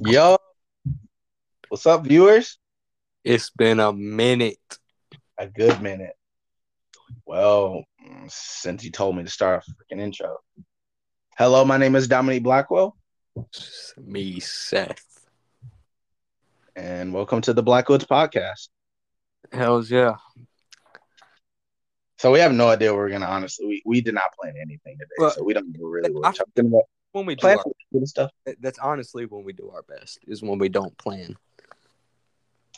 Yo, what's up, viewers? It's been a minute. A good minute. Well, since you told me to start a freaking intro. Hello, my name is Dominique Blackwell, It's me, Seth. and welcome to the Black Woods podcast. Hells yeah. So we have no idea what we're gonna honestly. We, we did not plan anything today, Well, so we don't know really what we're talking about. When we do Plan our, good stuff. that's honestly when we do our best is when we don't plan.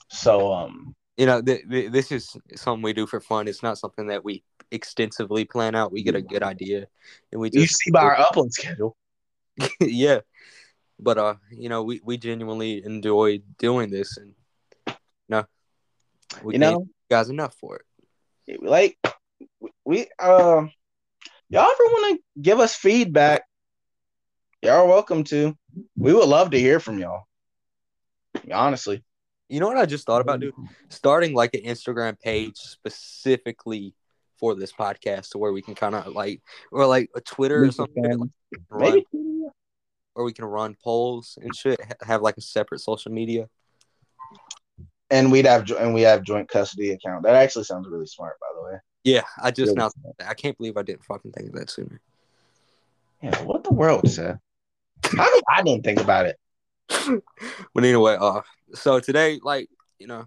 So um, You know, th- th- this is something we do for fun. It's not something that we extensively plan out. We get a good idea, and we you see by our upload schedule. yeah. But uh, you know, we we genuinely enjoy doing this, and you know, we You know, thank you guys enough for it. like we uh, y'all ever want to give us feedback? Y'all are welcome to. We would love to hear from y'all. Honestly. You know what I just thought about, dude? Starting like an Instagram page specifically for this podcast, to where we can kind of like, or like a Twitter or something, like, run, Maybe. or we can run polls and shit. Have like a separate social media. And we'd have and we have joint custody account. That actually sounds really smart, by the way. Yeah, I just Really now. smart. I can't believe I didn't fucking think of that sooner. Yeah, what the world, Seth? Come I didn't think about it? but anyway, uh, so today, like you know,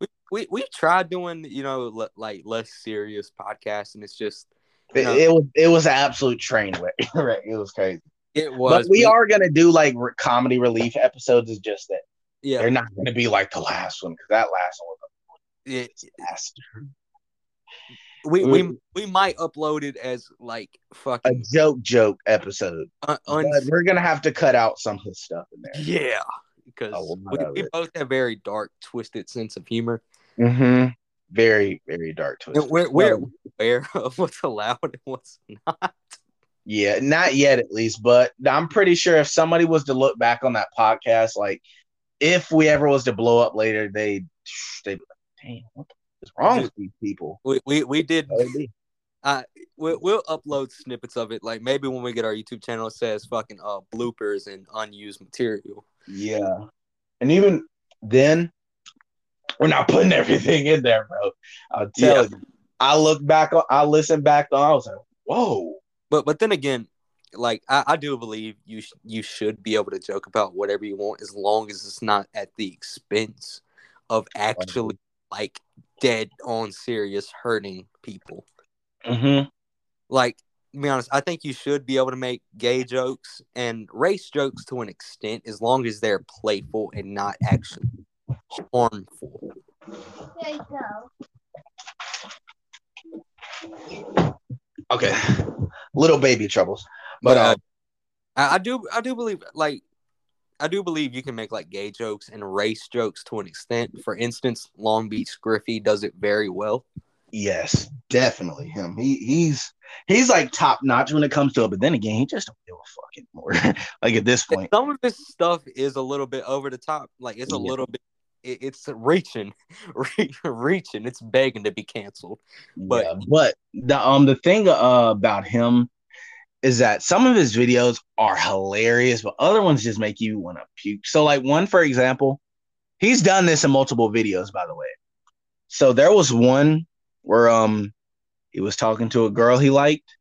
we we we tried doing you know le- like less serious podcasts, and it's just It, it was it was an absolute train wreck. right, it was crazy. it was. but we are gonna do like re- comedy relief episodes. Is just that yeah. they're not gonna be like the last one because that last one was a disaster. We, We- we might upload it as like a joke joke episode. un- un- But we're gonna have to cut out some of the stuff in there. yeah because we, we both have very dark twisted sense of humor Mm-hmm. Very very dark twisted. and we're we're aware of what's allowed and what's not Yeah, not yet at least, but I'm pretty sure if somebody was to look back on that podcast, like if we ever was to blow up later, they they'd be like, "Damn, what the is wrong with these people?" we we, we did So we'll, we'll upload snippets of it like maybe when we get our youtube channel it says fucking uh bloopers and unused material Yeah, and even then, we're not putting everything in there, bro. I'll tell Yeah. you. I look back on, I listen back on, I was like, "Whoa." but but then again like I, I do believe you sh- you should be able to joke about whatever you want as long as it's not at the expense of actually like dead on serious hurting people. Mm-hmm. Like be honest, I think you should be able to make gay jokes and race jokes to an extent as long as they're playful and not actually harmful. There you go. Okay, little baby troubles, but But uh, uh, I, I do I do believe like I do believe you can make like gay jokes and race jokes to an extent. For instance, Long Beach Griffy does it very well. yes, definitely him. He he's he's like top notch when it comes to it, but then again, he just don't give a fucking more. like at this point, Some of this stuff is a little bit over the top. Like it's a Yeah. little bit. It, it's reaching, reaching. It's begging to be canceled. But- yeah, but the um the thing uh, about him is that some of his videos are hilarious, but other ones just make you want to puke. So like one for example, he's done this in multiple videos, by the way. So there was one where um he was talking to a girl he liked.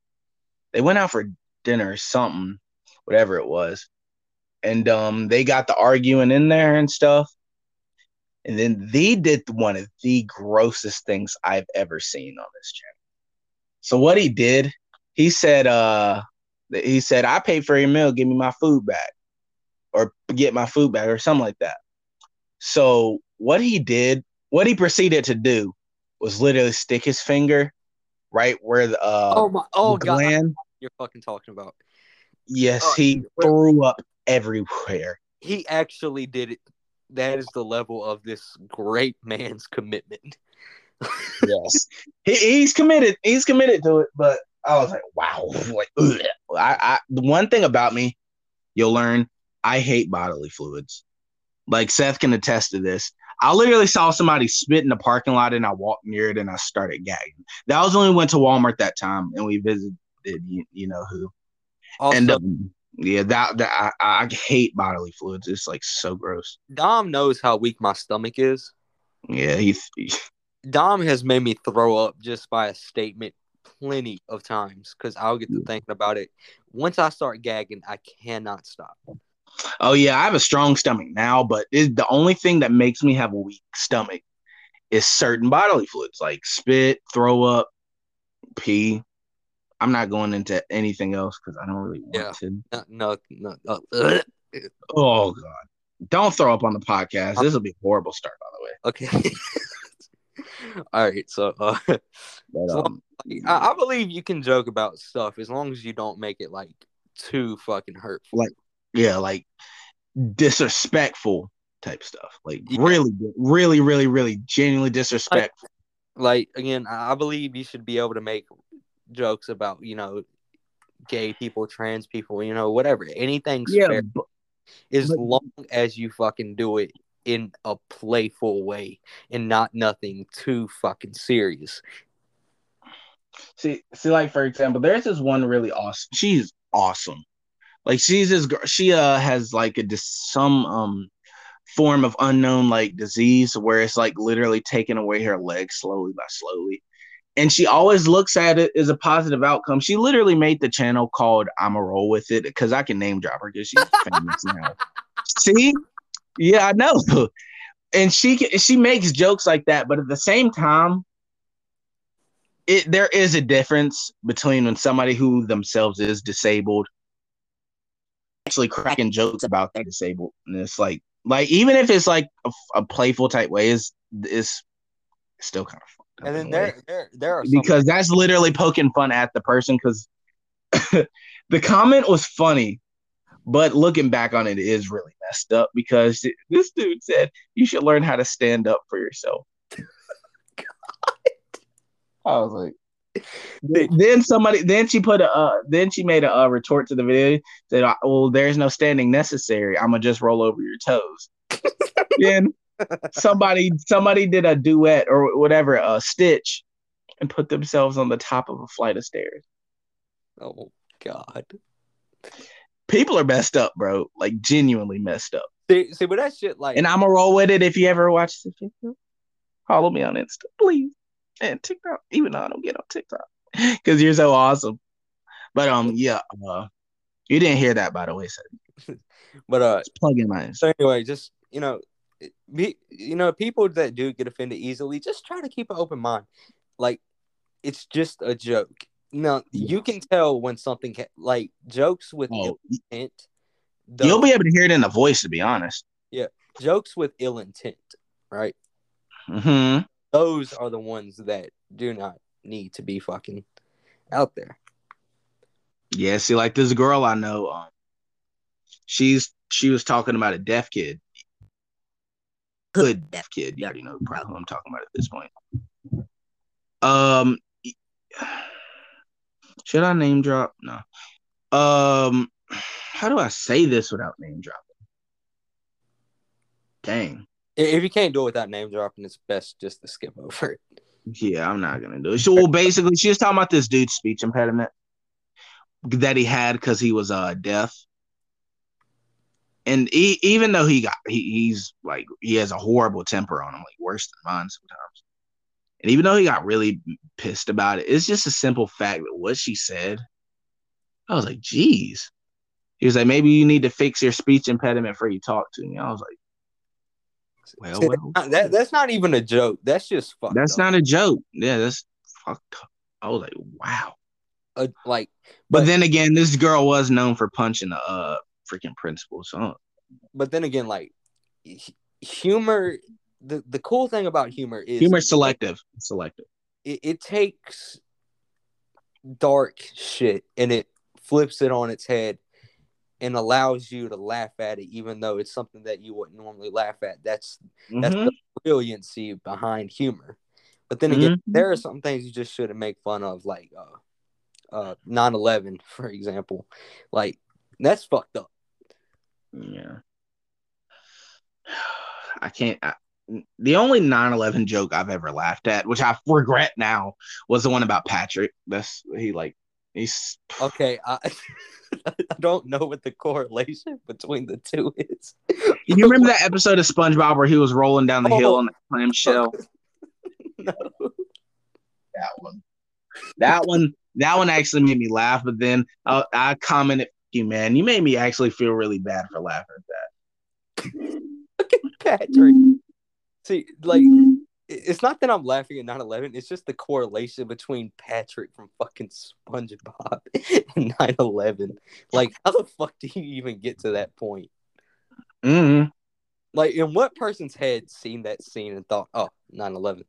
They went out for dinner or something, whatever it was. And um they got the arguing in there and stuff. And then they did one of the grossest things I've ever seen on this channel. So what he did, he said, uh, he said, I paid for your meal, give me my food back. Or get my food back, or something like that. So what he did, what he proceeded to do was literally stick his finger right where the uh oh my! Oh the god! You're fucking talking about. Yes, Oh, he threw up everywhere. He actually did it. That is the level of this great man's commitment. yes, he, he's committed. He's committed to it. But I was like, wow. Like, ugh. I, I, the one thing about me, you'll learn, I hate bodily fluids. Like Seth can attest to this. I literally saw somebody spit in the parking lot, and I walked near it, and I started gagging. That was when we went to Walmart that time, and we visited, you, you know who. Also, and um, Yeah, that, that I, I hate bodily fluids. It's like so gross. Dom knows how weak my stomach is. Yeah, he's he, Dom has made me throw up just by a statement plenty of times because I'll get to thinking about it. Once I start gagging, I cannot stop. Oh yeah, I have a strong stomach now, but it, the only thing that makes me have a weak stomach is certain bodily fluids like spit, throw up, pee. I'm not going into anything else because I don't really want Yeah. to. No, no, no. no. Oh god, don't throw up on the podcast. This will be a horrible start, by the way. Okay. All right. So uh, But, So- I, I believe you can joke about stuff as long as you don't make it like too fucking hurtful. Like- yeah, like disrespectful type stuff. Like Yeah. really, really, really, really genuinely disrespectful. like again, I I believe you should be able to make jokes about you know gay people, trans people, you know whatever, anything's yeah, fair but, as but- long as you fucking do it in a playful way and not nothing too fucking serious. See, see, like for example, there's this one really awesome. She's awesome. Like she's this girl. She uh has like a dis- some um form of unknown like disease where it's like literally taking away her legs slowly by slowly, and she always looks at it as a positive outcome. She literally made the channel called "I'm a roll with it" because I can name drop her because she's famous now. See, yeah, I know, and she she makes jokes like that, but at the same time it there is a difference between when somebody who themselves is disabled actually cracking jokes about their disabledness like like even if it's like a, a playful type way is is still kind of fucked up And then there, there, there are some, because that's literally poking fun at the person because the comment was funny but looking back on it, it is really messed up because this dude said you should learn how to stand up for yourself I was like, then somebody, then she put a, uh, then she made a uh, retort to the video. that uh, "Well, there's no standing necessary. I'm gonna just roll over your toes." then somebody, somebody did a duet or whatever, a stitch, and put themselves on the top of a flight of stairs. oh god. People are messed up, bro. Like genuinely messed up. See, see, but that shit like And I'm gonna roll with it if you ever watch this video. Follow me on Insta, please. And TikTok, even though I don't get on TikTok. Because you're so awesome. But um, yeah, uh, you didn't hear that by the way, so but uh just plug in my so anyway, just you know be, you know, people that do get offended easily, just try to keep an open mind. Like it's just a joke. Now you can tell when something ca- like jokes with Oh, ill intent. you'll be able to hear it in the voice, to be honest. Yeah, jokes with ill intent, right? hmm Those are the ones that do not need to be fucking out there. Yeah, see, like this girl I know, um, she's she was talking about a deaf kid. Good deaf kid. You already know probably who I'm talking about at this point. Um should I name drop? No. Um how do I say this without name dropping? Dang. If you can't do it without name dropping, it's best just to skip over it. Yeah, I'm not gonna do it. So well, basically, she was talking about this dude's speech impediment that he had because he was uh deaf, and he, even though he got he, he's like he has a horrible temper on him, like worse than mine sometimes. And even though he got really pissed about it, it's just a simple fact that what she said. I was like, geez. He was like, maybe you need to fix your speech impediment before you talk to me. I was like, well, well, that's not- that, that's not even a joke. That's just fucked that's up. not a joke. Yeah, that's fucked up. I was like, wow. a, like But, But- then again, this girl was known for punching the uh freaking principal. So but then again, like humor. The the cool thing about humor is humor selective. Selective. It, it takes dark shit and it flips it on its head and allows you to laugh at it, even though it's something that you wouldn't normally laugh at. That's that's Mhm. the brilliancy behind humor. But then again, Mhm. there are some things you just shouldn't make fun of, like uh, uh, 9/11, for example. Like that's fucked up. Yeah. I can't. I, the only 9/11 joke I've ever laughed at, which I regret now, was the one about Patrick. That's he like He's Okay, I, I don't know what the correlation between the two is. you remember that episode of SpongeBob where he was rolling down the hill oh, on the clamshell? No. That one. That one. That one actually made me laugh. But then I, I commented, "You man, you made me actually feel really bad for laughing at that." Look at Patrick. See, like, it- it's not that I'm laughing at 9 11, it's just the correlation between Patrick from fucking SpongeBob and 9 11. Like, how the fuck do you even get to that point? hmm Like, in what person's head seen that scene and thought, oh, 9 11?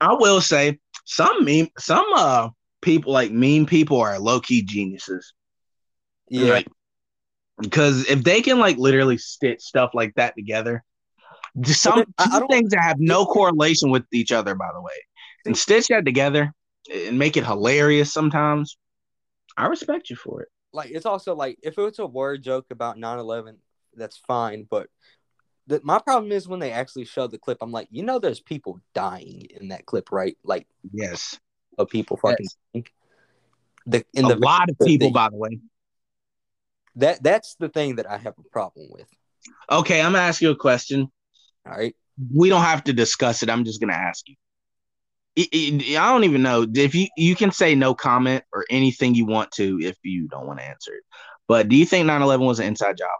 I will say some meme, some uh people like mean people are low key geniuses. Yeah. Like, because if they can like literally stitch stuff like that together, some then I- I two things that have no correlation with each other, by the way, and stitch that together and make it hilarious sometimes. I respect you for it. like it's also like if it was a word joke about 9-11 that's fine but the, my problem is when they actually show the clip i'm like you know there's people dying in that clip right like Yes, of people fucking Yes. the in a the lot of people, the- by the way. that that's the thing that i have a problem with Okay, I'm gonna ask you a question. All right we don't have to discuss it. I'm just gonna ask you. I- I I don't even know if you you can say no comment or anything you want to if you don't want to answer it. But do you think 9/11 was an inside job?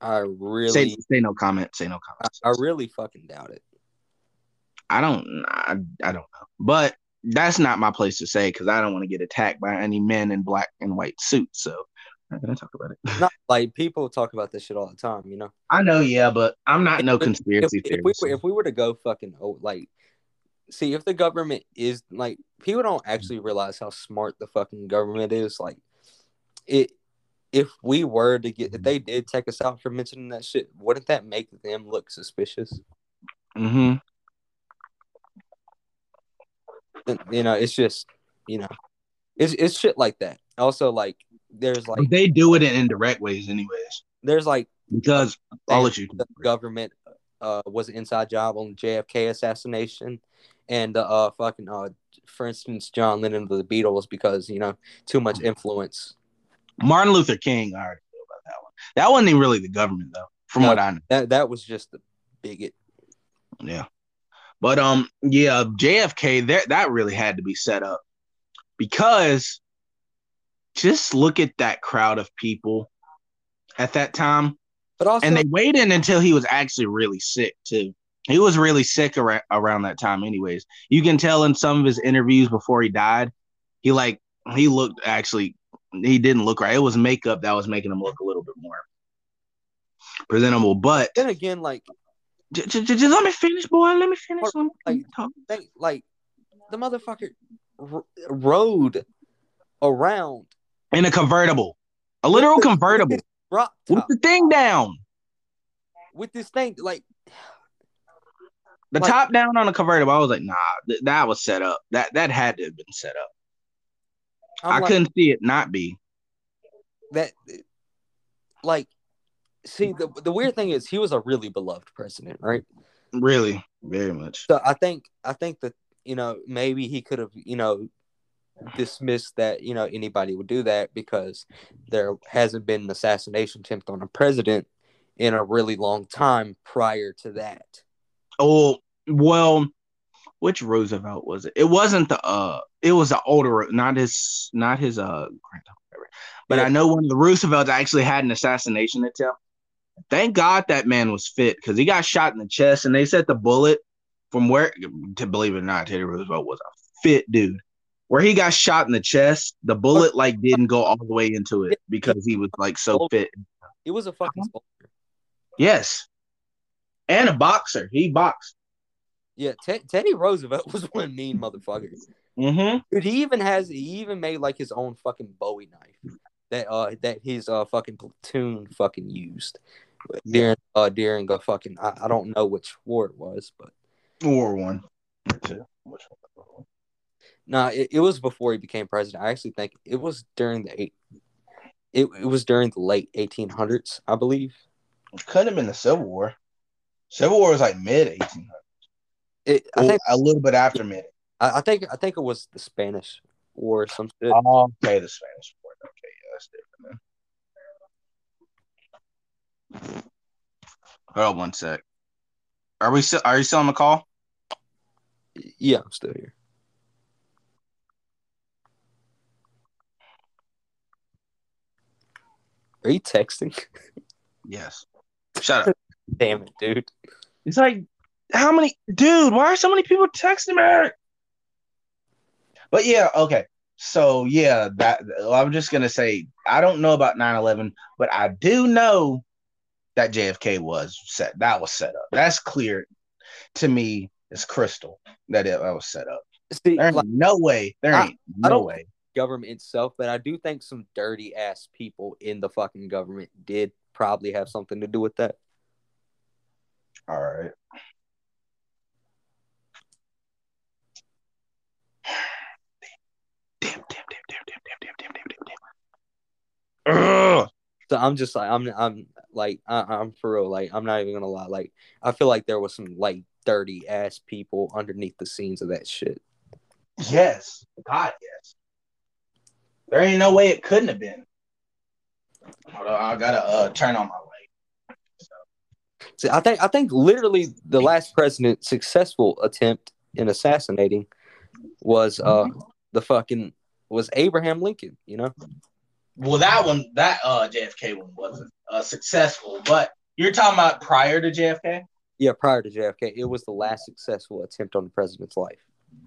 i really Say say no comment. Say no comment. I really fucking doubt it I don't I, I don't know. But that's not my place to say because I don't want to get attacked by any men in black and white suits. So not gonna talk about it. not like people talk about this shit all the time you know? I know, yeah, but I'm not no conspiracy if, if we theorist. if we were to go fucking oh, like see if the government is like people don't actually realize how smart the fucking government is like it if we were to get if they did take us out for mentioning that shit wouldn't that make them look suspicious? Hmm you know it's just you know it's it's shit like that. Also like there's like they do it in indirect ways, anyways. there's like Because I'll let you. the government uh, was an inside job on the JFK assassination, and uh, fucking uh, for instance, John Lennon of the Beatles because you know too much influence. Martin Luther King, I already know about that one. That wasn't even really the government though, from No. what I know. That that was just the bigot. Yeah. But um, yeah, JFK, that that really had to be set up because just look at that crowd of people at that time, But also, and they waited until he was actually really sick too. He was really sick ar- around that time, anyways. You can tell in some of his interviews before he died, he like he looked actually he didn't look right. It was makeup that was making him look a little bit more presentable. But then again, like J- j- just let me finish, boy. Let me finish. Let me Like- talk. they like the motherfucker r- rode around In a convertible, a literal convertible with this with the thing down, with this thing like the Like- top down on a convertible. I was like, nah, th- that was set up. That that had to have been set up. I'm I like, couldn't see it not be. that like see the the weird thing is he was a really beloved president, right? Really, very much. So I think I think that you know maybe he could have you know dismissed that you know anybody would do that because there hasn't been an assassination attempt on a president in a really long time prior to that. Oh well, which Roosevelt was it? It wasn't the uh. It was the older, not his, not his uh. But Yeah. I know one of the Roosevelts actually had an assassination attempt. Thank God that man was fit because he got shot in the chest, and they said the bullet from where, to believe it or not, Teddy Roosevelt was a fit dude. Where he got shot in the chest, the bullet like didn't go all the way into it because he was like so fit. He was a fucking soldier. Yes, and a boxer. He boxed. Yeah, Ted Teddy Roosevelt was one mean motherfucker. Mm-hmm. Dude, he even has he even made like his own fucking Bowie knife that uh that his uh fucking platoon fucking used during uh during a fucking I, I don't know which war it was, but War one. Which one? No, it, it was before he became president. I actually think it was during the eight it, it was during the late eighteen hundreds, I believe. It couldn't have been the Civil War. Civil War was like mid 1800s. It I think a little bit after mid. I, I think I think it was the Spanish War or some shit. Oh, okay, the Spanish War. Okay, yeah, that's different. Then. Hold on one sec. Are we still? Are you still on the call? yeah, I'm still here. Are you texting? Yes. Shut up. Damn it, dude. It's like, how many, dude? Why are so many people texting me? But yeah, okay. So yeah, that I'm just gonna say I don't know about 9/11, but I do know that JFK was set. That was set up. That's clear to me. It's crystal that it that was set up. See, There ain't like, no way. There ain't I no don't- way. Government itself, but I do think some dirty ass people in the fucking government did probably have something to do with that. All right. Damn, damn, damn, damn, damn, damn, damn, damn, damn, damn. Ugh. So I'm just like I'm I'm like I, I'm for real. Like I'm not even gonna lie. Like I feel like there was some like dirty ass people underneath the scenes of that shit. Yes. God, yes. There ain't no way it couldn't have been. Hold on, I gotta uh turn on my light. See, I think I think literally the last president's successful attempt in assassinating was uh the fucking was Abraham Lincoln. You know. Well, that one, that uh JFK one wasn't uh successful, but you're talking about prior to JFK? Yeah, prior to JFK, it was the last successful attempt on the president's life.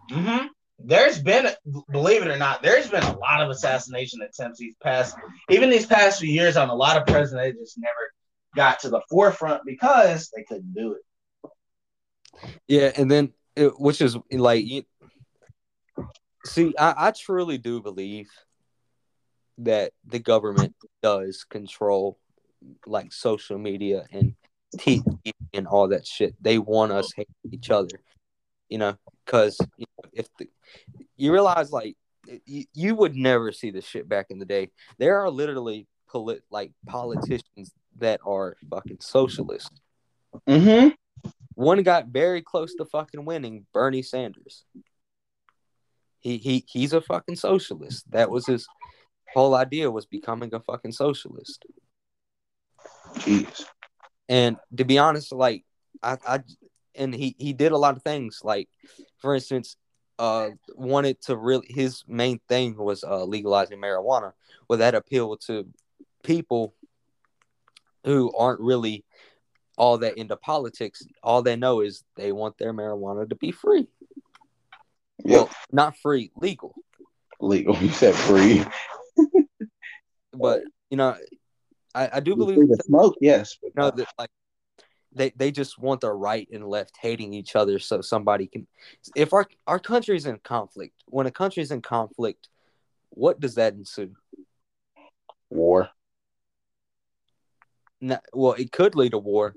Mm-hmm. There's been, believe it or not, there's been a lot of assassination attempts these past, even these past few years on a lot of presidents that just never got to the forefront because they couldn't do it. Yeah, and then it, which is like, you, see, I, I truly do believe that the government does control like social media and TV and all that shit. They want us hating each other, you know, because you know, if the, you realize like you, you would never see this shit back in the day. There are literally polit like politicians that are fucking socialists. Mm-hmm. One got very close to fucking winning, Bernie Sanders. He he he's a fucking socialist. That was his whole idea was becoming a fucking socialist. Jeez. And to be honest, like I, I and he he did a lot of things. Like for instance, uh, wanted to really his main thing was uh legalizing marijuana. Well, that appealed to people who aren't really all that into politics. All they know is they want their marijuana to be free. Well, not free, legal. legal. You said free. But you know, I, I do believe to smoke, yes. Know that like they they just want the right and left hating each other so somebody can if our our country's in conflict when a country's in conflict what does that ensue war. Not, well it could lead to war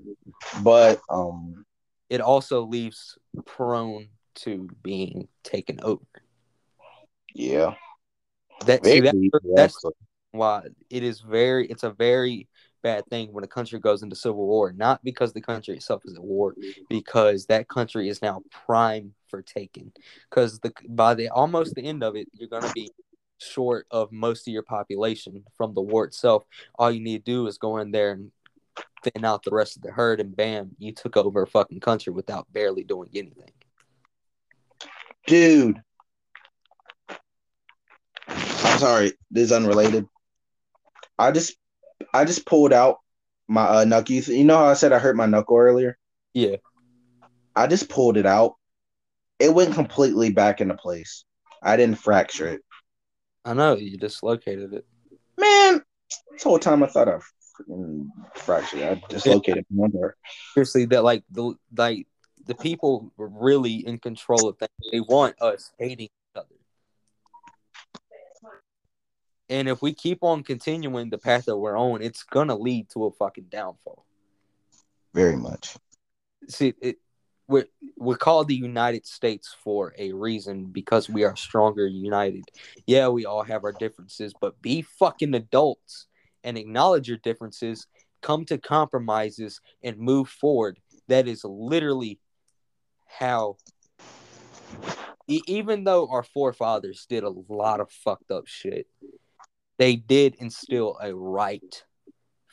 But um it also leaves prone to being taken over yeah. that see, that, that's why it is very it's a very bad thing when a country goes into civil war not because the country itself is at war because that country is now prime for taking because the by the almost the end of it you're to be short of most of your population from the war itself all you need to do is go in there and thin out the rest of the herd and bam you took over a fucking country without barely doing anything dude. I'm sorry, this is unrelated. I just I just pulled out my uh, knuckle. You know how I said I hurt my knuckle earlier? yeah I just pulled it out. It went completely back into place. I didn't fracture it. i know you dislocated it Man, this whole time I thought I freaking fractured. it. I dislocated seriously that like the like the people were really in control of things. They want us hating each other. And if we keep on continuing the path that we're on, it's gonna lead to a fucking downfall. Very much. See, it, we're we're called the United States for a reason because we are stronger united. Yeah, we all have our differences, but be fucking adults and acknowledge your differences. Come to compromises and move forward. That is literally how e- even though our forefathers did a lot of fucked up shit, they did instill a right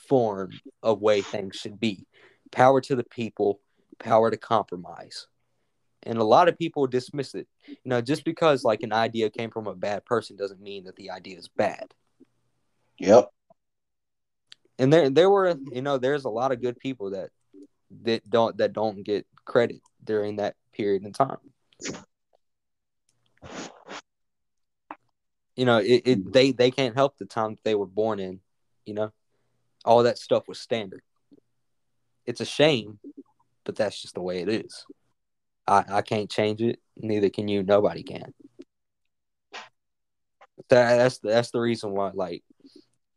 form of way things should be. Power to the people, power to compromise. And a lot of people dismiss it. You know, just because like an idea came from a bad person doesn't mean that the idea is bad. Yep. And there there were, you know, there's a lot of good people that that don't that don't get credit during that period in time. You know, it, it they they can't help the time that they were born in, you know. All that stuff was standard. It's a shame, but that's just the way it is. I, I can't change it, neither can you, nobody can. That, that's that's the reason why like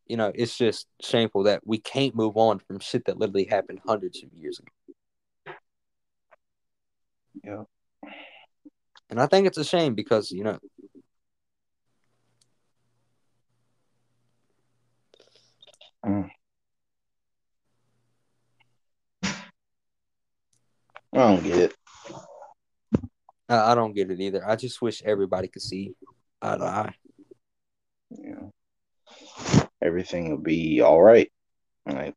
you know, it's just shameful that we can't move on from shit that literally happened hundreds of years ago. Yeah. And I think it's a shame because, you know, Mm. I don't get it. I, I don't get it either. I just wish everybody could see eye to eye. You know, everything will be all right. Like,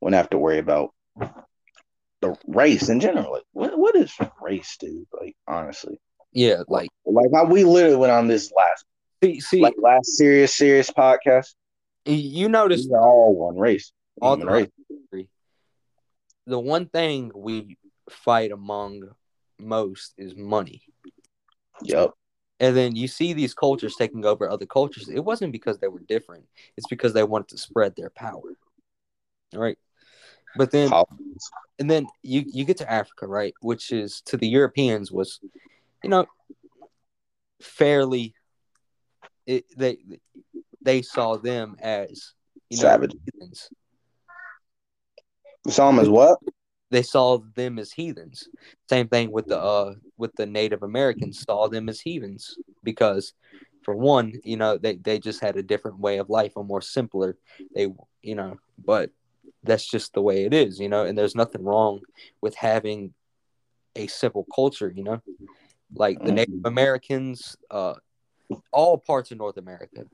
wouldn't have to worry about the race in general. Like, what what is race, dude? Like, honestly, Yeah, like like we literally went on this last see, see like last serious serious podcast. You notice We are all one race. all the race. history, the one thing we fight among most is money. Yep. And then you see these cultures taking over other cultures. It wasn't because they were different. It's because they wanted to spread their power. Right. But then and then you you get to Africa, right? Which is to the Europeans was, you know, fairly it, they they saw them as you know Savage. heathens. The psalm is what? They saw them as heathens. Same thing with the uh with the Native Americans saw them as heathens because for one, you know, they, they just had a different way of life, a more simpler. They you know, but that's just the way it is, you know, and there's nothing wrong with having a simple culture, you know. Like the Native Americans, uh all parts of North America.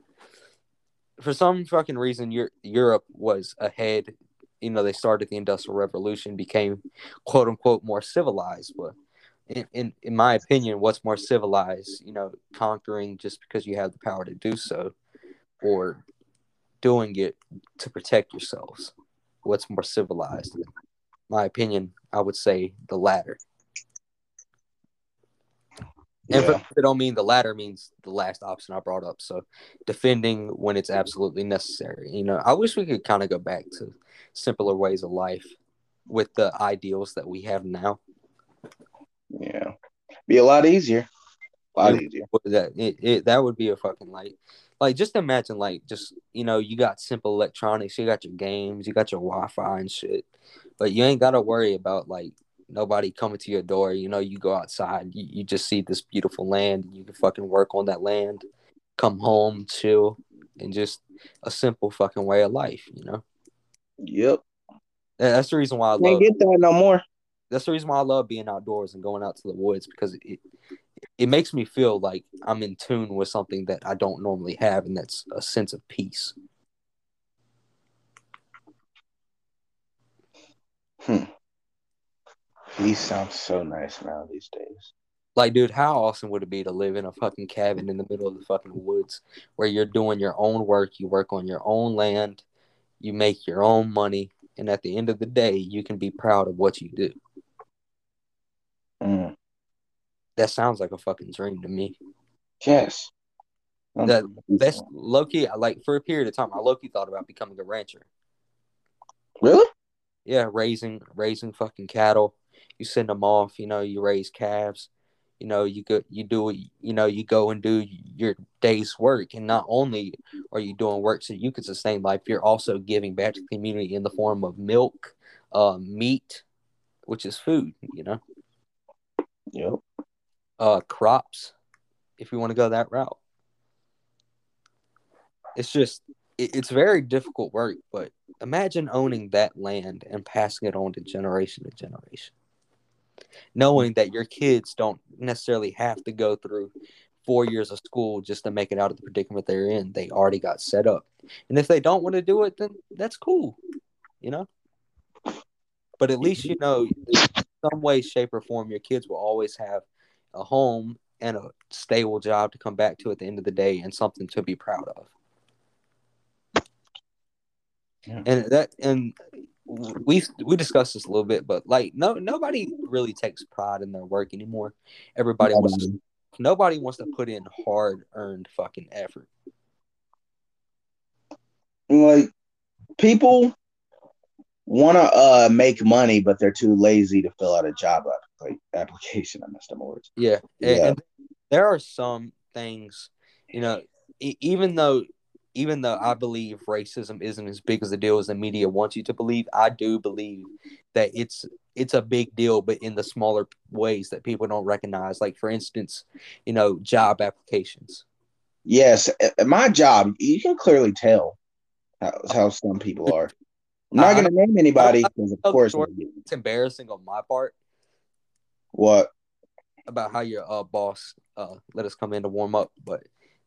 For some fucking reason, Eur- Europe was ahead. You know, they started the Industrial Revolution, became quote unquote more civilized. But in, in, in my opinion, what's more civilized, you know, conquering just because you have the power to do so, or doing it to protect yourselves? What's more civilized? In my opinion, I would say the latter. And Yeah. don't mean the latter means the last option I brought up. So defending when it's absolutely necessary. You know, I wish we could kind of go back to simpler ways of life with the ideals that we have now. Yeah. Be a lot easier. A lot Yeah. easier. That it, it that would be a fucking like like just imagine like just you know you got simple electronics you got your games you got your wi-fi and shit but you ain't got to worry about like nobody coming to your door you know you go outside you, you just see this beautiful land you can fucking work on that land come home chill and just a simple fucking way of life you know Yep. And that's the reason why i Can't love get that no more. that's the reason why I love being outdoors and going out to the woods because it it makes me feel like I'm in tune with something that I don't normally have, and that's a sense of peace. Hmm. These sound so nice now these days. Like, dude, how awesome would it be to live in a fucking cabin in the middle of the fucking woods where you're doing your own work, you work on your own land, you make your own money, and at the end of the day, you can be proud of what you do. Mm. That sounds like a fucking dream to me. Yes. That that's low key. Like for a period of time, I low key thought about becoming a rancher. really? yeah, raising raising fucking cattle. You send them off, you know, you raise calves. You know, you go you do you know, you go and do your day's work and not only are you doing work so you can sustain life, you're also giving back to the community in the form of milk, uh meat, which is food, you know, Yep. uh crops if you want to go that route. It's just it, it's very difficult work, but imagine owning that land and passing it on to generation to generation. Knowing that your kids don't necessarily have to go through four years of school just to make it out of the predicament they're in. They already got set up. And if they don't want to do it, then that's cool, you know? But at least you know, some way, shape, or form, your kids will always have a home and a stable job to come back to at the end of the day and something to be proud of. Yeah. And that and we we discussed this a little bit, but like no nobody really takes pride in their work anymore. Everybody wants to, nobody wants to put in hard earned fucking effort. like people want to uh make money, but they're too lazy to fill out a job app- application. I messed up my words. Yeah. Yeah. and there are some things, you know, e- even though even though I believe racism isn't as big as a deal as the media wants you to believe, I do believe that it's it's a big deal, but in the smaller ways that people don't recognize. Like for instance, you know, job applications. Yes, my job, you can clearly tell how, how some people are. I'm not going to name anybody because, of course, It's embarrassing on my part what? about how your uh, boss uh, let us come in to warm up, but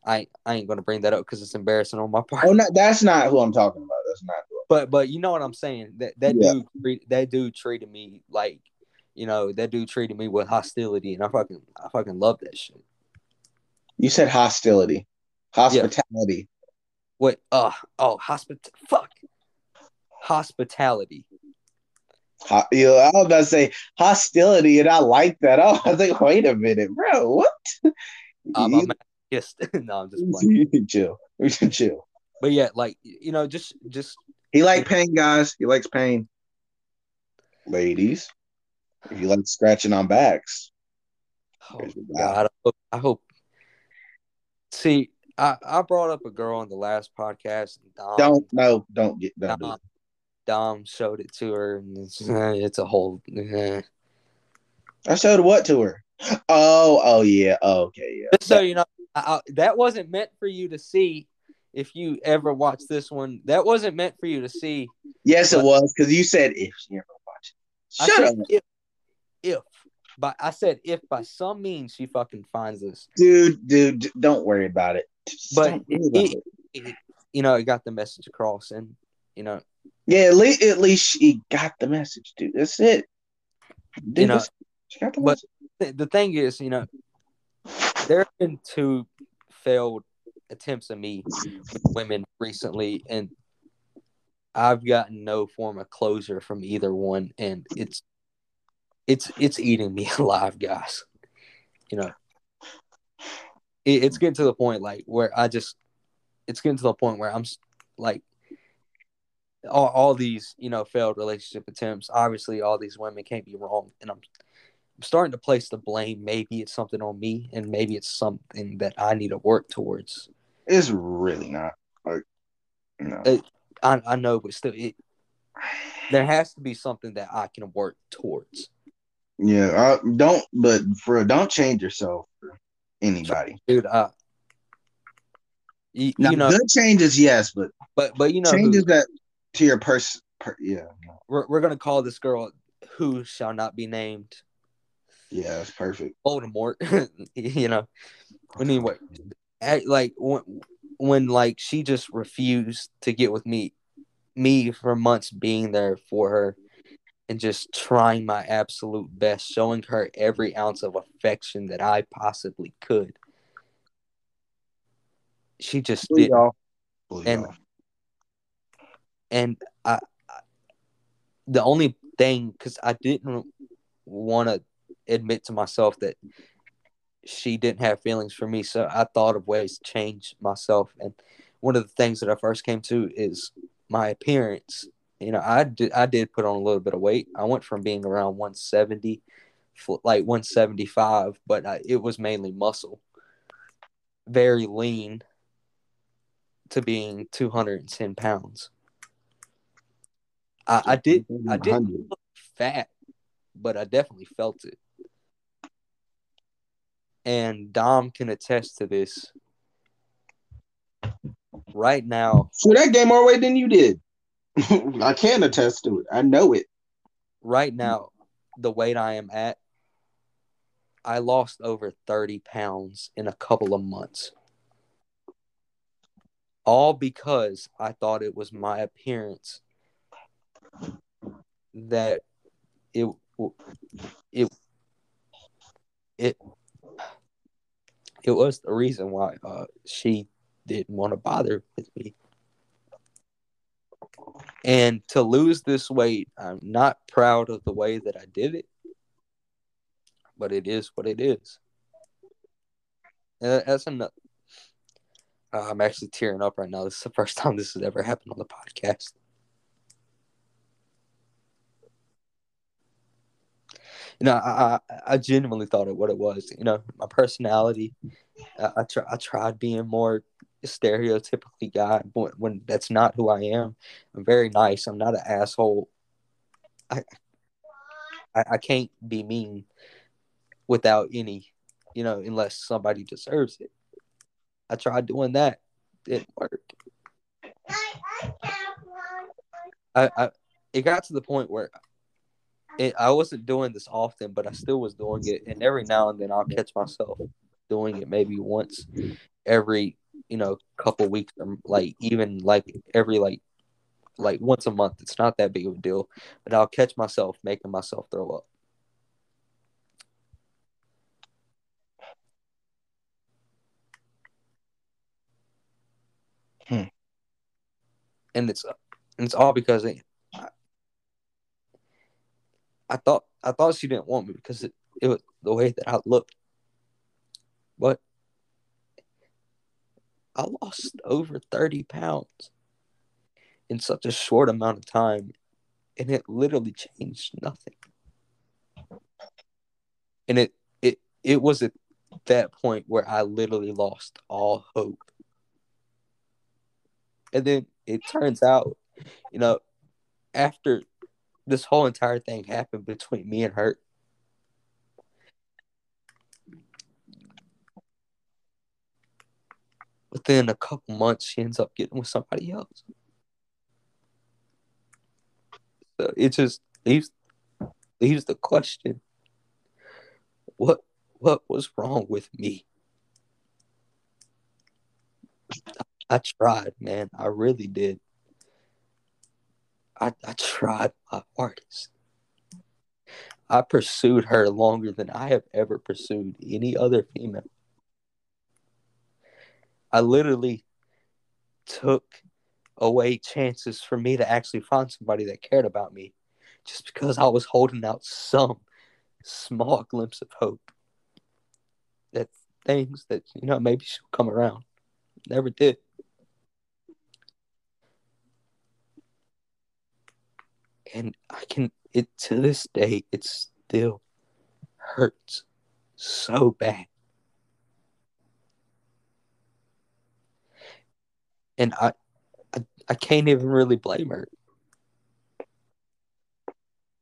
I I ain't gonna bring that up because it's embarrassing on my part. Oh, no, that's not who I'm talking about. That's not who. But but you know what I'm saying? That that Yeah. dude that dude treated me like you know that dude treated me with hostility, and I fucking I fucking love that shit. You said hostility, hospitality. What? Uh oh, hospit fuck hospitality. Ho- you know, I was about to say hostility, and I like that. Oh, I was like, wait a minute, bro, what? A masochist. no, I'm just playing. you chill. We should chill. But yeah, like you know, just just He like pain, guys. He likes pain. Ladies, if you like scratching on backs, Oh God, I hope, I hope. See, I, I brought up a girl on the last podcast. And Dom, don't no, don't get don't do Dom, it. Dom showed it to her, and it's, it's a whole. eh. I showed what to her. Oh, oh yeah, oh, okay, yeah. Just so you know, I, that wasn't meant for you to see. If you ever watch this one, that wasn't meant for you to see. Yes, it was because you said if she ever watch. I Shut up, if, if, but I said if by some means she fucking finds this, dude, dude. Don't worry about it. Just But it- it. you know, it got the message across, and you know, Yeah, at least at least she got the message, dude. That's it. Dude, You know, she got the but- message. th- the thing is, you know, there have been two failed attempts of me with women recently, and I've gotten no form of closure from either one, and it's it's it's eating me alive, guys. You know, it, it's getting to the point like where I just it's getting to the point where I'm like all, all these you know failed relationship attempts. Obviously, all these women can't be wrong, and I'm I'm starting to place the blame. Maybe it's something on me, and maybe it's something that I need to work towards. It's really not like no. Uh, I, I know, but still, it, there has to be something that I can work towards. yeah, I, don't. But for don't change yourself for anybody. Dude, uh, you, Now, you know, good changes, yes, but but but you know, who, changes that to your person. Per, yeah, no. we're we're gonna call this girl who shall not be named yeah, that's perfect. Voldemort. you know, anyway, like when, when like she just refused to get with me, me for months being there for her, and just trying my absolute best, showing her every ounce of affection that I possibly could. She just did, you off. Blew you And- and I, I the only thing because I didn't want to admit to myself that she didn't have feelings for me, so I thought of ways to change myself. And one of the things that I first came to is my appearance. You know, I did I did put on a little bit of weight. I went from being around 170, like 175, but I, it was mainly muscle, very lean, to being 210 pounds. I, I did I didn't look fat, but I definitely felt it. And Dom can attest to this. Right now, So that gained more weight than you did. I can attest to it. I know it. right now, the weight I am at I lost over 30 pounds in a couple of months. All because I thought it was my appearance that it it it it was the reason why uh, she didn't want to bother with me. And to lose this weight, I'm not proud of the way that I did it, but it is what it is. And that's enough. Uh, I'm actually tearing up right now. This is the first time this has ever happened on the podcast. You know, I, I, I genuinely thought it what it was. You know, my personality. I, I, try, I tried being more stereotypically guy when, when that's not who I am. I'm very nice. I'm not an asshole. I, I, I can't be mean without any, you know, unless somebody deserves it. I tried doing that, didn't work. I, I it got to the point where it, I wasn't doing this often, but I still was doing it, and every now and then I'll catch myself doing it maybe once every you know couple weeks or like even like every like like once a month. It's not that big of a deal, but I'll catch myself making myself throw up. Hmm. And it's and it's all because I thought I thought she didn't want me because it, it was the way that I looked. But I lost over 30 pounds in such a short amount of time, and it literally changed nothing. And it it it was at that point where I literally lost all hope. And then it turns out, you know, after this whole entire thing happened between me and her, within a couple months, she ends up getting with somebody else. So it just leaves leaves the question: what what was wrong with me? I tried, man. I really did. I, I tried my hardest. I pursued her longer than I have ever pursued any other female. I literally took away chances for me to actually find somebody that cared about me just because I was holding out some small glimpse of hope that things that, you know, maybe she'll come around. Never did. And I can, it to this day, it still hurts so bad. and I, I, I can't even really blame her.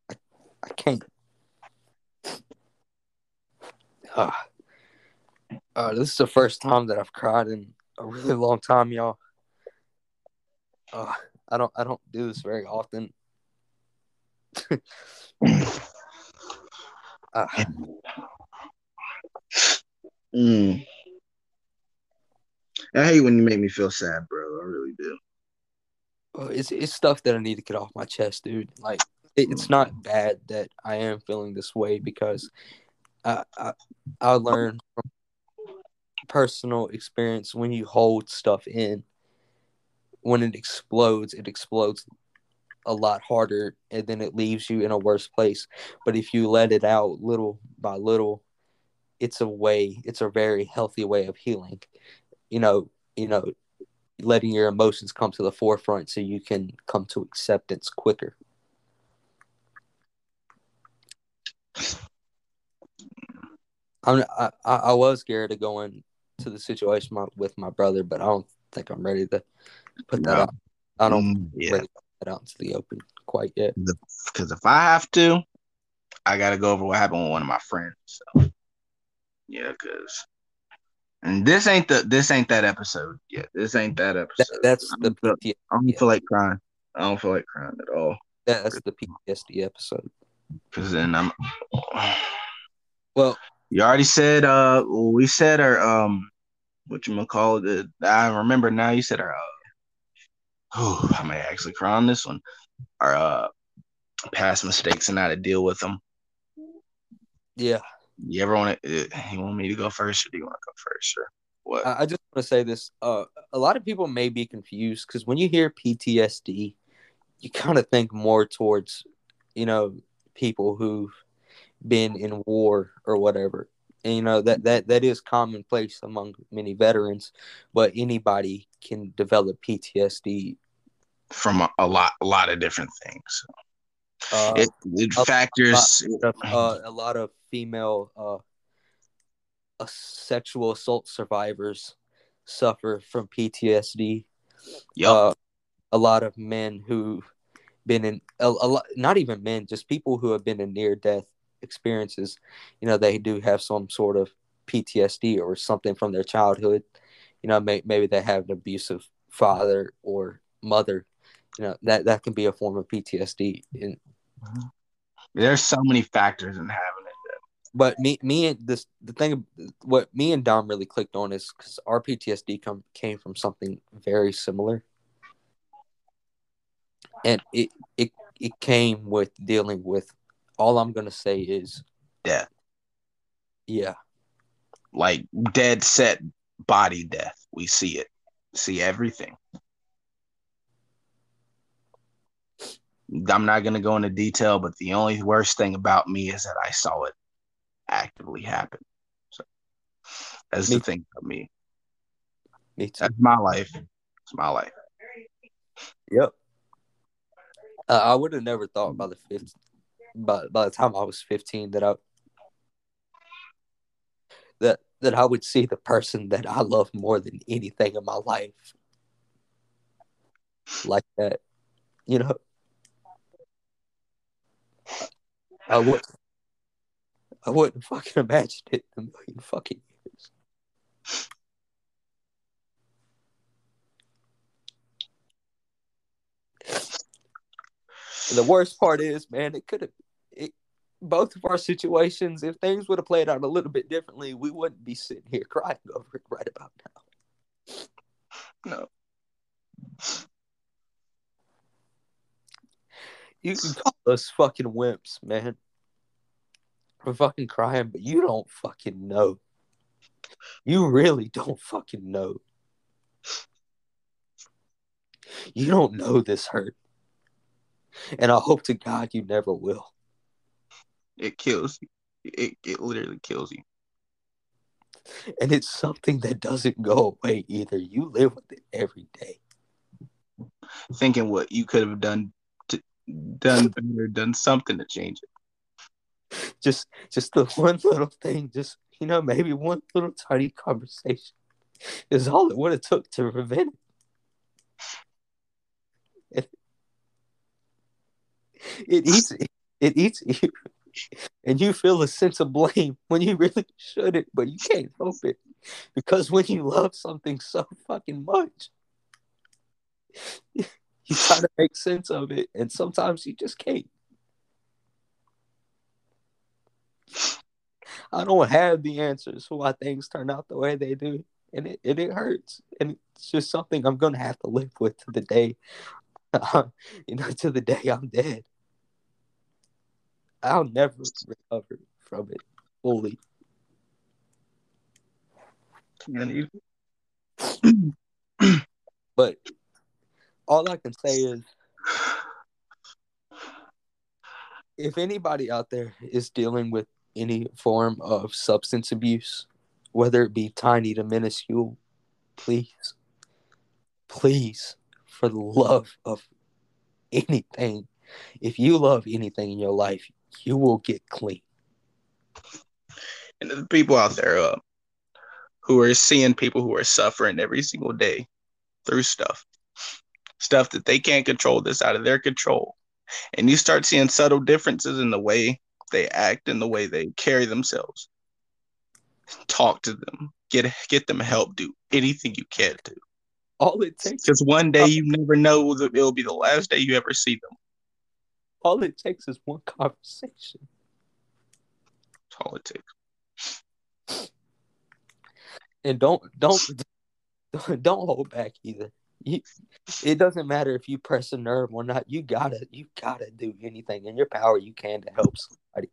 I, I can't. Uh, uh, this is the first time that I've cried in a really long time, y'all. Uh, I don't I don't do this very often. Uh, mm. I hate when you make me feel sad, bro. I really do. It's it's stuff that I need to get off my chest, dude. Like it, it's not bad that I am feeling this way because I I, I learned from personal experience when you hold stuff in, when it explodes, it explodes a lot harder and then it leaves you in a worse place. But if you let it out little by little, it's a way, it's a very healthy way of healing. You know, you know, letting your emotions come to the forefront so you can come to acceptance quicker. I'm, I, I was scared of going to the situation with my brother, but I don't think I'm ready to put that no. out. I don't mm, yeah. ready put that out into the open quite yet. Because if I have to, I got to go over what happened with one of my friends. So, yeah, because and this ain't the this ain't that episode yet. This ain't that episode. That, that's I the feel, I don't feel like crying. I don't feel like crying at all. That's the PTSD episode. Because then I'm. Well, You already said uh we said our um what you gonna call it? I remember now you said our uh oh I may actually cry on this one. Our uh past mistakes and how to deal with them. Yeah. You ever want to? You want me to go first, or do you want to go first, or what? I, I just want to say this. Uh, a lot of people may be confused because when you hear PTSD, you kind of think more towards, you know, people who've been in war or whatever. And you know that that that is commonplace among many veterans, but anybody can develop PTSD. From a, a lot, a lot of different things. Uh, It, it a- factors. uh, a lot of female uh, uh, sexual assault survivors suffer from PTSD. Yup. Uh, a lot of men who been in a, a lot, not even men, just people who have been in near death experiences. You know, they do have some sort of PTSD or something from their childhood. You know, may, maybe they have an abusive father or mother. You know, that that can be a form of PTSD. And mm-hmm. There's so many factors in having it. but me me and this the thing what me and Dom really clicked on is because our PTSD come came from something very similar, and it it it came with dealing with. All I'm gonna say is Death. Yeah, Like dead set body death. We see it. See everything. I'm not gonna go into detail, but the only worst thing about me is that I saw it actively happen. So that's Me- the thing about me. me too. That's my life. It's my life. Yep. Uh, I would have never thought by the fifth, by by the time I was fifteen that I that that I would see the person that I love more than anything in my life like that. You know, I would I wouldn't fucking imagine it in a million fucking years. And the worst part is, man, it could have both of our situations, if things would have played out a little bit differently, we wouldn't be sitting here crying over it right about now. No. You can call us fucking wimps, man. We're fucking crying, but you don't fucking know. You really don't fucking know. You don't know this hurt. And I hope to God you never will. It kills you. It it literally kills you. And it's something that doesn't go away either. You live with it every day. Thinking what you could have done done better, done something to change it. Just just the one little thing, just you know, maybe one little tiny conversation is all it would have took to prevent it. It, it eats it eats you. And you feel a sense of blame when you really shouldn't, but you can't help it. Because when you love something so fucking much, you try to make sense of it, and sometimes you just can't. I don't have the answers for why things turn out the way they do, and it, and it hurts, and it's just something I'm gonna have to live with to the day, you know, to the day I'm dead. I'll never recover from it fully. But all I can say is, if anybody out there is dealing with any form of substance abuse, whether it be tiny to minuscule, please, please, for the love of anything, if you love anything in your life, you will get clean. and the people out there uh, who are seeing people who are suffering every single day through stuff, stuff that they can't control, that's out of their control, and you start seeing subtle differences in the way they act and the way they carry themselves. Talk to them, get get them help, do anything you can do. All it takes, because one day oh. you never know that it'll be the last day you ever see them. all it takes is one conversation. That's all it takes. And don't don't don't hold back either. You, it doesn't matter if you press a nerve or not. You gotta you gotta do anything in your power you can to help somebody.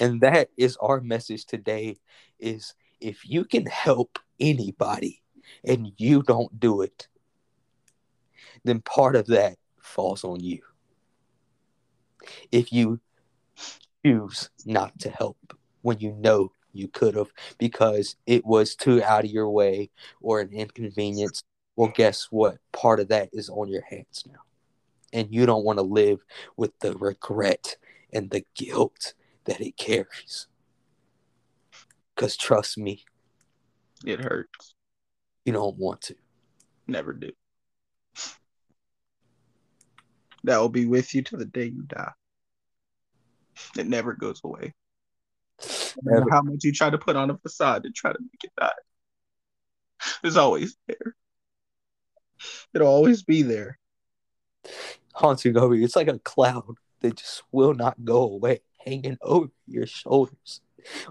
And that is our message today is if you can help anybody and you don't do it, then part of that falls on you. If you choose not to help when you know you could have because it was too out of your way or an inconvenience, well, guess what? Part of that is on your hands now. And you don't want to live with the regret and the guilt that it carries. Because trust me, It hurts. you don't want to. Never do. That will be with you till the day you die. It never goes away. No Never. how much you try to put on a facade to try to make it die. It's always there. It'll always be there. haunting over you. It's like a cloud that just will not go away, hanging over your shoulders.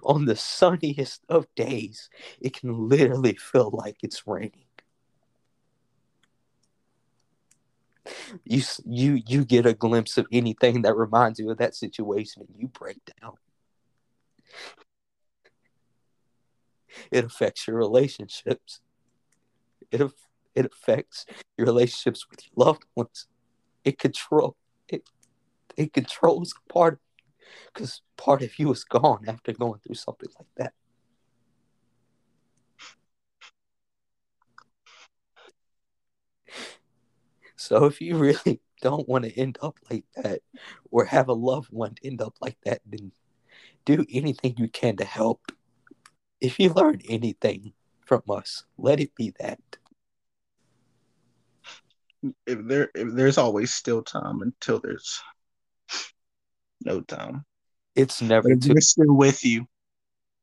On the sunniest of days, it can literally feel like it's raining. You you you get a glimpse of anything that reminds you of that situation, and you break down. It affects your relationships. It it affects your relationships with your loved ones. It control it. It controls part because part of you is gone after going through something like that. So if you really don't want to end up like that or have a loved one end up like that, then do anything you can to help. If you learn anything from us, let it be that. If there if there's always still time until there's no time. It's never if too we're still with you,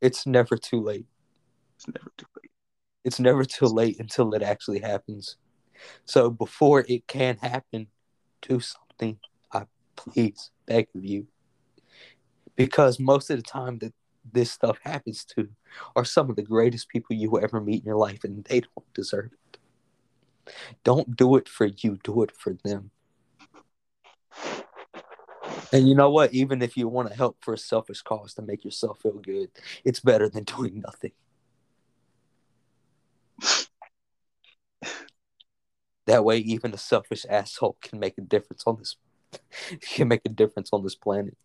it's never too late. it's never too late. It's never too late until it actually happens. So before it can happen, do something. I please beg of you. Because most of the time that this stuff happens to are some of the greatest people you will ever meet in your life, and they don't deserve it. Don't do it for you, do it for them. And you know what? Even if you want to help for a selfish cause to make yourself feel good, it's better than doing nothing. That way, even a selfish asshole can make a difference on this. Can make a difference on this planet.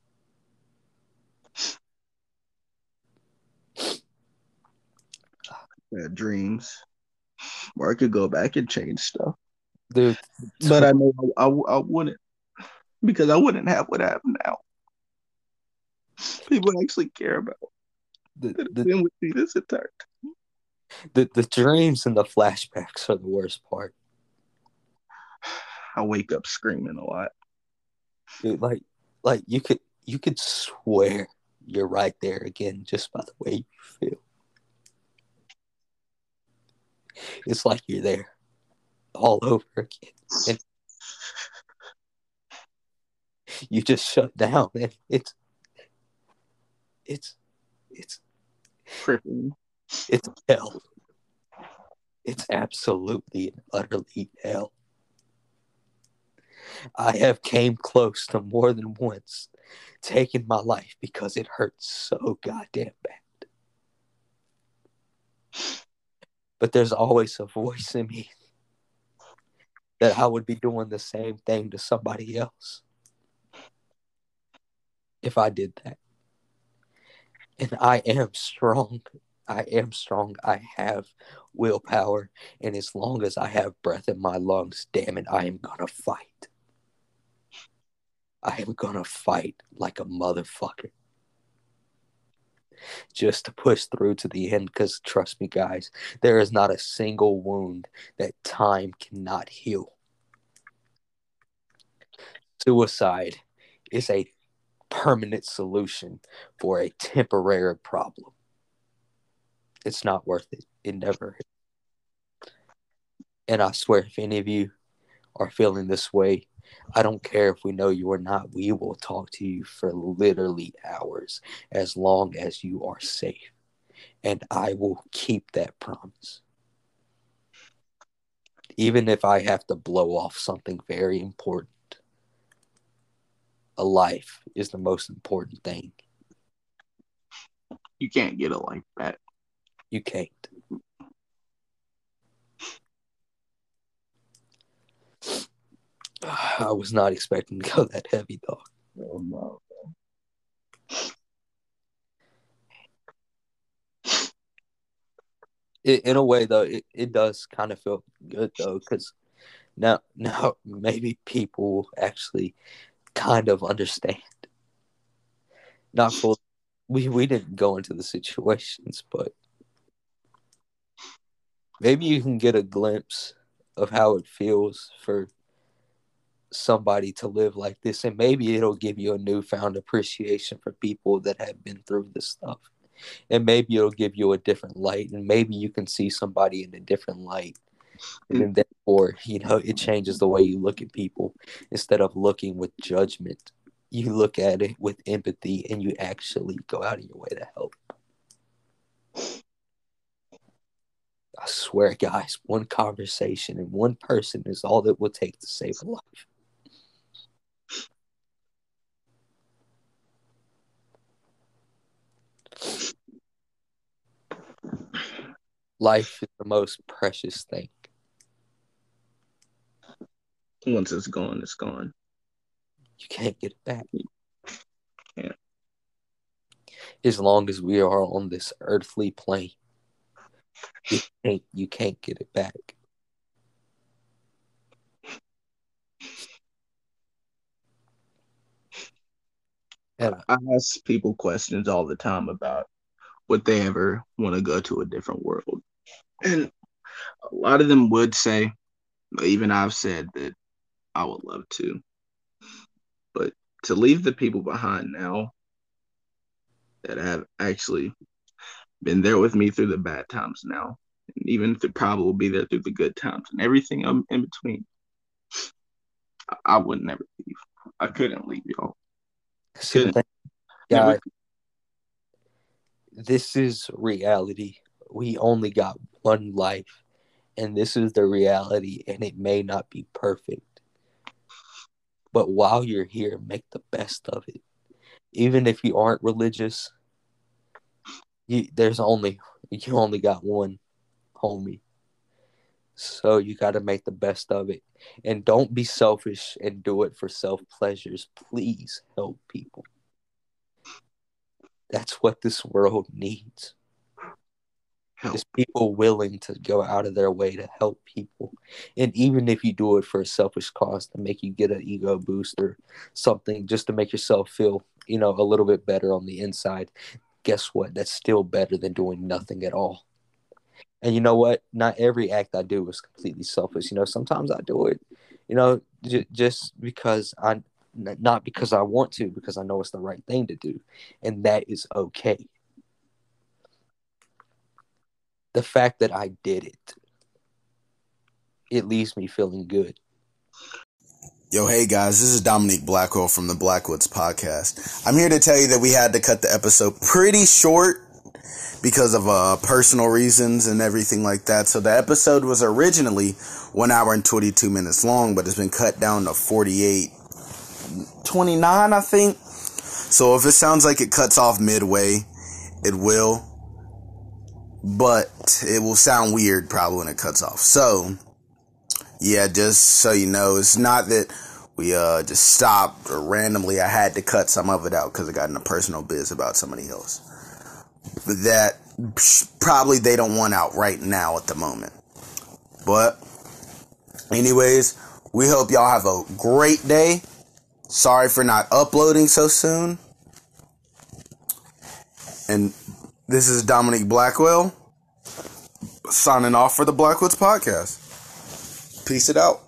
Dreams. Or I could go back and change stuff. Dude, But I know I, I, I wouldn't. Because I wouldn't have what I have now. People actually care about the, the, Then would be this entire the, the dreams and the flashbacks are the worst part. I wake up screaming a lot. Dude, like, like you could you could swear you're right there again just by the way you feel. It's like you're there all over again. And you just shut down and it's it's it's Tripping. it's hell. It's absolutely and utterly hell. I have came close to more than once taking my life because it hurts so goddamn bad. But there's always a voice in me that I would be doing the same thing to somebody else if I did that. And I am strong. I am strong. I have willpower. And as long as I have breath in my lungs, damn it, I am going to fight. I am going to fight like a motherfucker. Just to push through to the end. Because trust me, guys, there is not a single wound that time cannot heal. Suicide is a permanent solution for a temporary problem. It's not worth it. It never is. And I swear, if any of you are feeling this way, I don't care if we know you or not, we will talk to you for literally hours as long as you are safe. and I will keep that promise. Even if I have to blow off something very important, a life is the most important thing. You can't get a life back. You can't. I was not expecting to go that heavy, dog. Oh, no. It, in a way, though, it, it does kind of feel good though, because now now maybe people actually kind of understand. Not full. We we didn't go into the situations, but maybe you can get a glimpse of how it feels for somebody to live like this and maybe it'll give you a newfound appreciation for people that have been through this stuff. And maybe it'll give you a different light and maybe you can see somebody in a different light. Mm. And therefore you know it changes the way you look at people. Instead of looking with judgment you look at it with empathy and you actually go out of your way to help. I swear, guys, one conversation and one person is all that will take to save a life. Life is the most precious thing. Once it's gone, it's gone. You can't get it back. Yeah. As long as we are on this earthly plane, you can't, you can't get it back. And I ask people questions all the time about would they ever want to go to a different world. And a lot of them would say, even I've said that I would love to. But to leave the people behind now that have actually been there with me through the bad times now, and even through, probably will be there through the good times and everything in between. I would never leave. I couldn't leave y'all. Guys, this is reality. We only got one life, and this is the reality, and it may not be perfect. But while you're here, make the best of it. Even if you aren't religious, you there's only you only got one homie. So you got to make the best of it. And don't be selfish and do it for self pleasures. Please help people. That's what this world needs. Help. Is people willing to go out of their way to help people. And even if you do it for a selfish cause to make you get an ego boost or something just to make yourself feel, you know, a little bit better on the inside, guess what? That's still better than doing nothing at all. And you know what? Not every act I do is completely selfish. You know, sometimes I do it, you know, j- just because I, not because I want to, because I know it's the right thing to do. And that is okay. The fact that I did it, it leaves me feeling good. Yo, hey guys, this is Dominique Blackwell from the Black Woods podcast. I'm here to tell you that we had to cut the episode pretty short because of uh, personal reasons and everything like that. So the episode was originally one hour and 22 minutes long, but it's been cut down to 48, 29, I think. So if it sounds like it cuts off midway, it will. But it will sound weird probably when it cuts off. So, yeah, just so you know, it's not that we uh just stopped or randomly. I had to cut some of it out because I got in a personal biz about somebody else. That probably they don't want out right now at the moment. But, anyways, we hope y'all have a great day. Sorry for not uploading so soon. And this is Dominic Blackwell signing off for the Black Woods podcast. Peace it out.